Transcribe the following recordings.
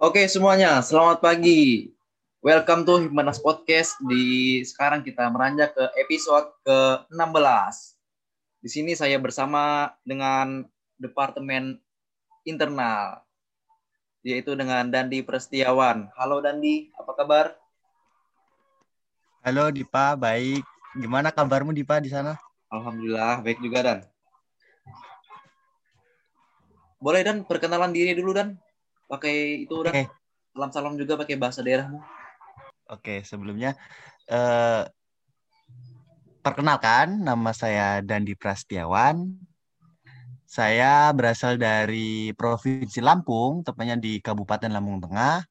Oke semuanya, selamat pagi. Welcome to Himmanas Podcast. Di sekarang kita meranjak ke episode ke-16. Di sini saya bersama dengan Departemen Internal, yaitu dengan Dandi Prestiawan. Halo Dandi, apa kabar? Halo Dipa, baik. Gimana kabarmu Dipa di sana? Alhamdulillah, baik juga Dan. Boleh Dan perkenalan diri dulu Dan. Pakai itu udah. Oke, Salam-salam juga pakai bahasa daerahmu. oke. Sebelumnya, eh, perkenalkan, nama saya Dandi Prastiawan. Saya berasal dari Provinsi Lampung, tepatnya di Kabupaten Lampung Tengah.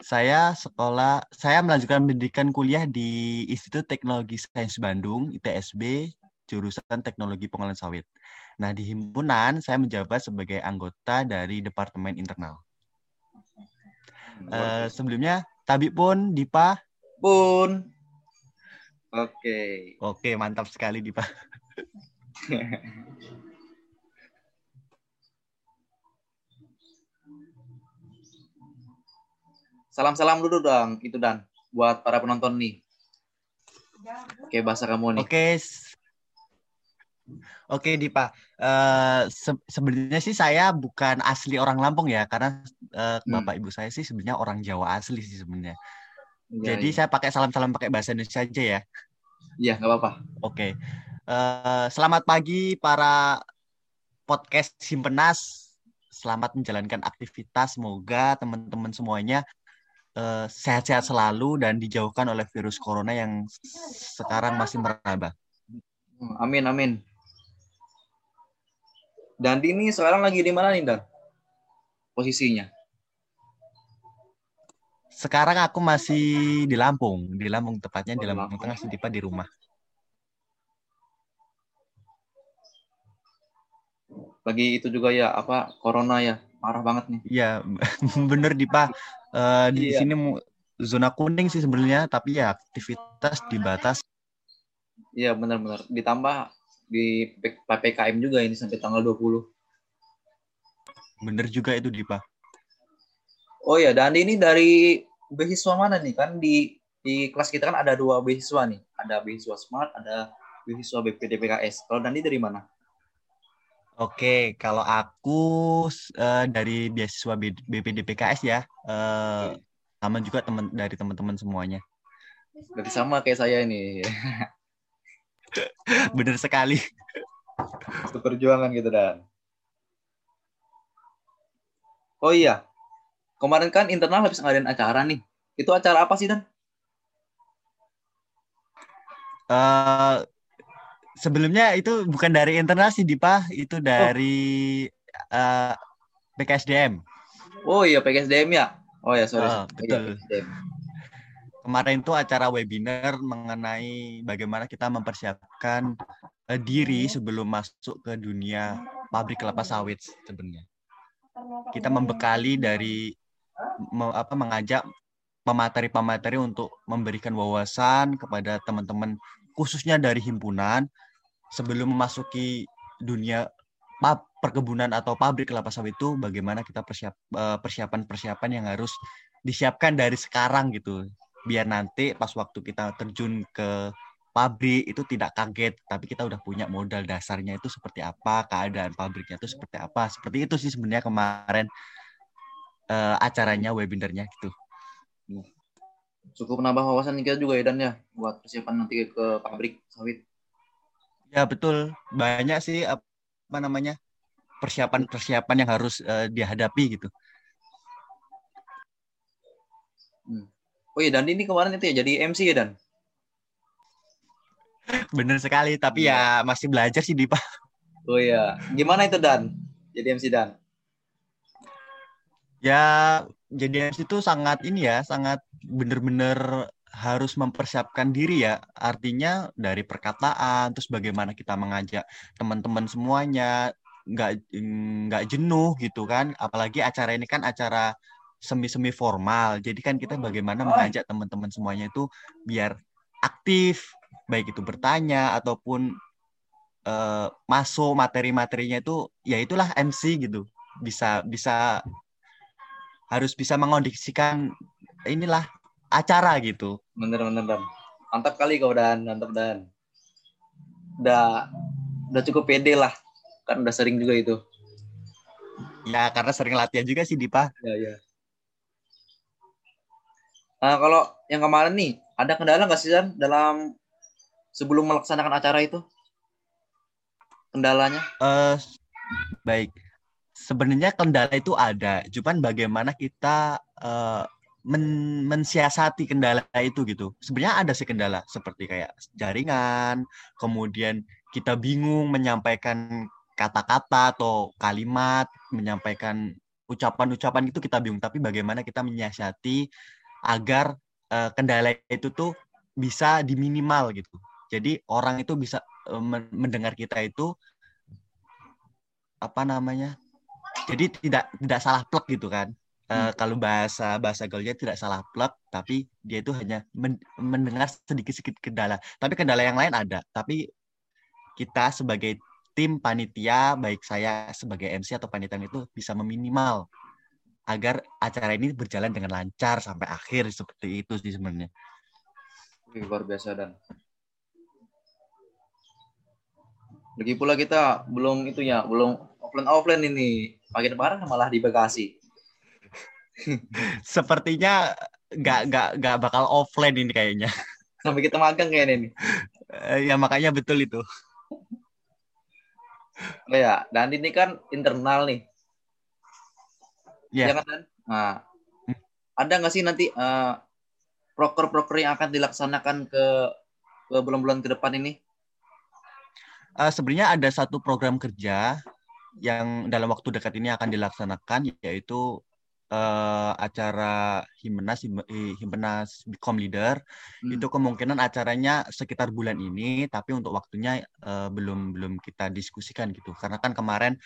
Saya sekolah, saya melanjutkan pendidikan kuliah di Institut Teknologi Sains Bandung, ITSB, jurusan Teknologi Pengolahan Sawit. Nah, di himpunan saya menjabat sebagai anggota dari Departemen Internal. Eh, sebelumnya, Tabi pun Dipa. Pun. Oke. Oke, mantap sekali Dipa. Salam-salam dulu dong, itu Dan. Buat para penonton nih. Oke, bahasa kamu nih. Oke. s- Oke, Dipa. Eh, se- sebenarnya sih saya bukan asli orang Lampung ya, karena eh, Hmm. bapak ibu saya sih sebenarnya orang Jawa asli sih sebenarnya. Iya, Jadi iya. saya pakai salam-salam pakai bahasa Indonesia aja ya. Iya, nggak apa-apa. Oke. Eh, selamat pagi para podcast Simpenas. Selamat menjalankan aktivitas. Semoga teman-teman semuanya eh, sehat-sehat selalu dan dijauhkan oleh virus corona yang sekarang masih meraba. Hmm, Amin, amin. Dan ini sekarang lagi di mana nih, Dan? Posisinya. Sekarang aku masih di Lampung, di Lampung tepatnya Oh, di di Lampung Lampung. Tengah, Sidipa di rumah. Lagi itu juga ya, apa, corona ya. Parah banget nih. Iya, bener Dipa. Eh, di Iya. sini zona kuning sih sebenarnya, tapi ya aktivitas dibatas. Iya, benar-benar. Ditambah di PPKM juga ini sampai tanggal 20. Bener juga itu Dipa. Oh ya, Dandi ini dari beasiswa mana nih? Kan di di kelas kita kan ada dua beasiswa nih. Ada beasiswa Smart, ada beasiswa BPDPKS. Kalau Dandi dari mana? Oke, kalau aku eh, dari beasiswa BPDPKS ya, eh, sama juga teman dari teman-teman semuanya. Berarti sama kayak saya ini. Bener sekali. Seperjuangan gitu Dan. Oh iya, kemarin kan internal habis ngadain acara nih. Itu acara apa sih Dan? eh sebelumnya itu bukan dari internal sih Dipa, itu dari eh, PKSDM. Oh iya, PKSDM ya. Oh ya, sorry. Oh, iya, betul. PKSDM. Kemarin itu acara webinar mengenai bagaimana kita mempersiapkan eh, diri sebelum masuk ke dunia pabrik kelapa sawit sebenarnya. Kita membekali dari me- apa mengajak pemateri-pemateri untuk memberikan wawasan kepada teman-teman khususnya dari himpunan sebelum memasuki dunia perkebunan atau pabrik kelapa sawit itu bagaimana kita persiap eh, persiapan-persiapan yang harus disiapkan dari sekarang gitu biar nanti pas waktu kita terjun ke pabrik itu tidak kaget tapi kita udah punya modal dasarnya itu seperti apa keadaan pabriknya itu seperti apa. Seperti itu sih sebenarnya kemarin eh, acaranya webinarnya gitu. Cukup nambah wawasan kita juga ya Dan ya buat persiapan nanti ke pabrik sawit. ya betul. Banyak sih apa namanya persiapan-persiapan yang harus eh, dihadapi gitu Oh iya, Dan ini kemarin itu ya jadi MC ya Dan. bener sekali tapi ya masih belajar sih Dipa Oh iya, gimana itu Dan? Jadi MC Dan. ya jadi MC itu sangat ini ya sangat bener-bener harus mempersiapkan diri ya artinya dari perkataan terus bagaimana kita mengajak teman-teman semuanya nggak nggak jenuh gitu kan apalagi acara ini kan acara semi-semi formal jadi kan kita bagaimana mengajak teman-teman semuanya itu biar aktif baik itu bertanya ataupun eh, masuk materi-materinya itu ya itulah MC gitu bisa bisa harus bisa mengondisikan inilah acara gitu. Bener-bener dan mantap kali kau dan mantap dan udah udah cukup pede lah kan udah sering juga itu. Ya karena sering latihan juga sih Dipa. Ya ya. Nah kalau yang kemarin nih ada kendala nggak sih Dan dalam sebelum melaksanakan acara itu? Kendalanya? Uh, baik. Sebenarnya kendala itu ada, cuman bagaimana kita uh, men mensiasati kendala itu gitu. Sebenarnya ada sih kendala seperti kayak jaringan, kemudian kita bingung menyampaikan kata-kata atau kalimat, menyampaikan ucapan-ucapan itu kita bingung. Tapi bagaimana kita menyiasati agar uh, kendala itu tuh bisa diminimal gitu. Jadi orang itu bisa uh, mendengar kita itu apa namanya? Jadi tidak tidak salah plek gitu kan. Uh, kalau bahasa bahasa gaulnya tidak salah plek, tapi dia itu hanya men mendengar sedikit-sedikit kendala. Tapi kendala yang lain ada. Tapi kita sebagai tim panitia, baik saya sebagai MC atau panitia itu bisa meminimal agar acara ini berjalan dengan lancar sampai akhir seperti itu sih sebenarnya. Luar biasa dan. Lagi pula kita belum itu ya belum offline offline ini. Makin parah malah di Bekasi. Sepertinya nggak nggak nggak bakal offline ini kayaknya. Sampai kita magang kayaknya ini. Eh, ya makanya betul itu. Oh ya dan ini kan internal nih ya, ya kan? Nah hmm. ada nggak sih nanti uh, proker-proker yang akan dilaksanakan ke ke bulan-bulan ke depan ini? Uh, sebenarnya ada satu program kerja yang dalam waktu dekat ini akan dilaksanakan yaitu uh, acara Himnas Himnas Become Leader. Hmm. itu kemungkinan acaranya sekitar bulan ini tapi untuk waktunya uh, belum belum kita diskusikan gitu. Karena kan kemarin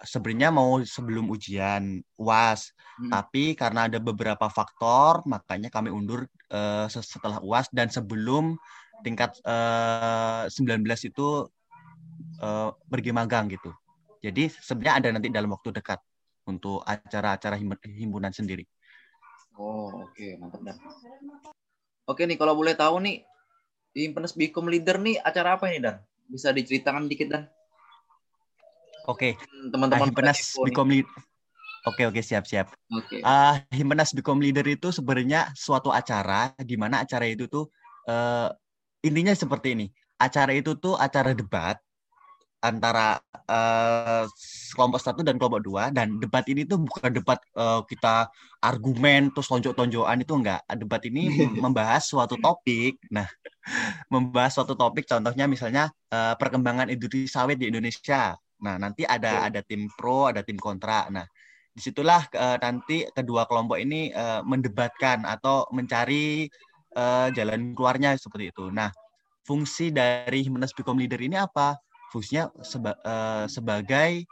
sebenarnya mau sebelum ujian UAS hmm. tapi karena ada beberapa faktor makanya kami undur uh, setelah UAS dan sebelum tingkat uh, 19 itu uh, pergi magang gitu jadi sebenarnya ada nanti dalam waktu dekat untuk acara-acara himpunan sendiri. Oh, oke, okay. mantap dan. Oke nih, kalau boleh tahu nih, Himpunas Bikom Leader nih acara apa ini dan? Bisa diceritakan dikit dan? Oke, okay. Teman-teman uh, Himpunas Bikom Leader. Oke oke siap siap. Oke. Okay. Uh, Himpunas Bikom Leader itu sebenarnya suatu acara di mana acara itu tuh uh, intinya seperti ini. Acara itu tuh acara debat antara uh, kelompok satu dan kelompok dua dan debat ini tuh bukan debat uh, kita argumen terus tonjok-tonjokan itu enggak debat ini membahas suatu topik nah membahas suatu topik contohnya misalnya uh, perkembangan industri sawit di Indonesia nah nanti ada ada tim pro ada tim kontra. Nah di situlah uh, nanti kedua kelompok ini uh, mendebatkan atau mencari uh, jalan keluarnya seperti itu. Nah fungsi dari Himnas Bikom Leader ini apa? Fungsinya seba, uh, sebagai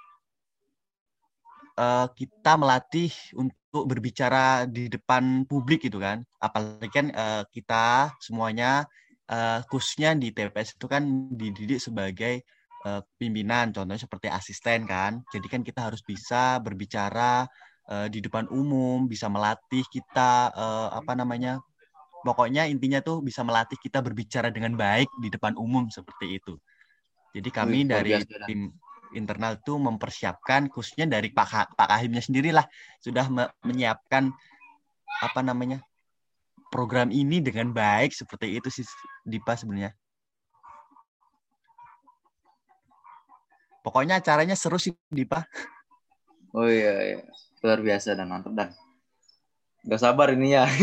uh, kita melatih untuk berbicara di depan publik gitu kan. Apalagi kan uh, kita semuanya uh, khususnya di TPS itu kan dididik sebagai uh, pimpinan contohnya seperti asisten kan. Jadi kan kita harus bisa berbicara uh, di depan umum bisa melatih kita uh, apa namanya pokoknya intinya tuh bisa melatih kita berbicara dengan baik di depan umum seperti itu. Jadi kami Wih, dari biasa, tim internal itu mempersiapkan khususnya dari Pak Pak Kahimnya sendirilah sudah me menyiapkan apa namanya program ini dengan baik seperti itu sih Dipa sebenarnya. Pokoknya acaranya seru sih Dipa. Oh iya, iya. luar biasa dan mantap dan Gak sabar ini ya.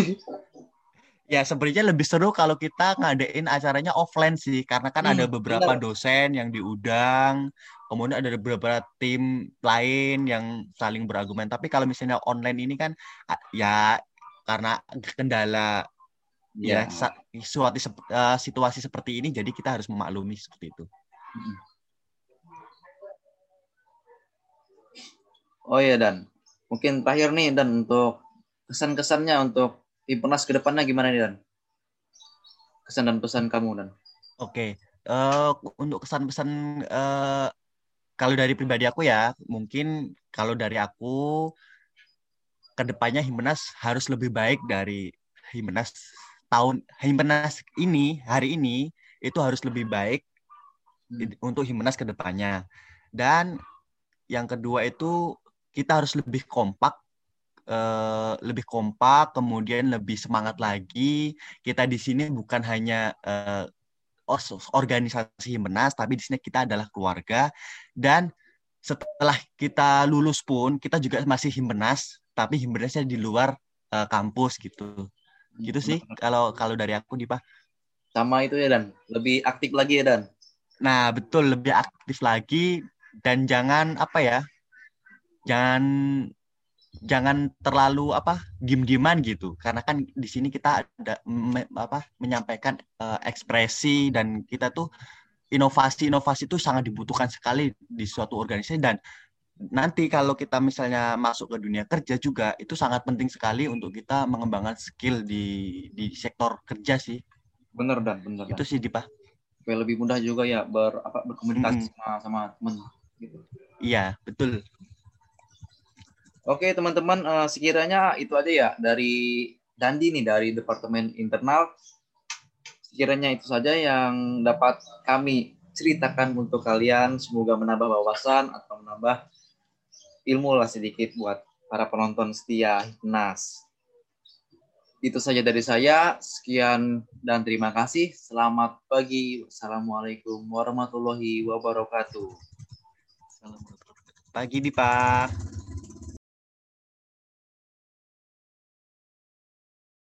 Ya sebenarnya lebih seru kalau kita ngadain acaranya offline sih, karena kan hmm, ada beberapa bener. dosen yang diundang, kemudian ada beberapa tim lain yang saling berargumen. Tapi kalau misalnya online ini kan ya karena kendala ya, ya suatu uh, situasi seperti ini, jadi kita harus memaklumi seperti itu. Hmm. Oh ya dan mungkin terakhir nih dan untuk kesan-kesannya untuk Timnas ke depannya gimana nih Dan? Kesan dan pesan kamu Dan. Oke, okay. uh, eh, untuk kesan-pesan uh, kalau dari pribadi aku ya, mungkin kalau dari aku ke depannya Himnas harus lebih baik dari Himnas tahun Himnas ini hari ini itu harus lebih baik hmm. untuk Himnas ke depannya dan yang kedua itu kita harus lebih kompak uh, lebih kompak kemudian lebih semangat lagi. Kita di sini bukan hanya uh, organisasi Himnas tapi di sini kita adalah keluarga. Dan setelah kita lulus pun kita juga masih Himnas tapi Himnasnya di luar uh, kampus gitu. Gitu sih kalau kalau dari aku Dipa sama itu ya dan. Lebih aktif lagi ya dan. Nah betul. Lebih aktif lagi. Dan jangan apa ya jangan jangan terlalu apa dim-diman gitu karena kan di sini kita ada me, apa menyampaikan uh, ekspresi dan kita tuh inovasi-inovasi itu sangat dibutuhkan sekali di suatu organisasi dan nanti kalau kita misalnya masuk ke dunia kerja juga itu sangat penting sekali untuk kita mengembangkan skill di di sektor kerja sih. Bener dan bener. Itu sih Dipa. Supaya lebih mudah juga ya ber apa berkomunikasi hmm. sama sama teman gitu. Iya, betul. Oke, teman-teman, uh, sekiranya itu aja ya dari Dandi nih dari Departemen Internal. Sekiranya itu saja yang dapat kami ceritakan untuk kalian. Semoga menambah wawasan atau menambah ilmu lah sedikit buat para penonton setia Hipnas. Itu saja dari saya. Sekian dan terima kasih. Selamat pagi. Assalamualaikum warahmatullahi wabarakatuh. Pagi di Pak.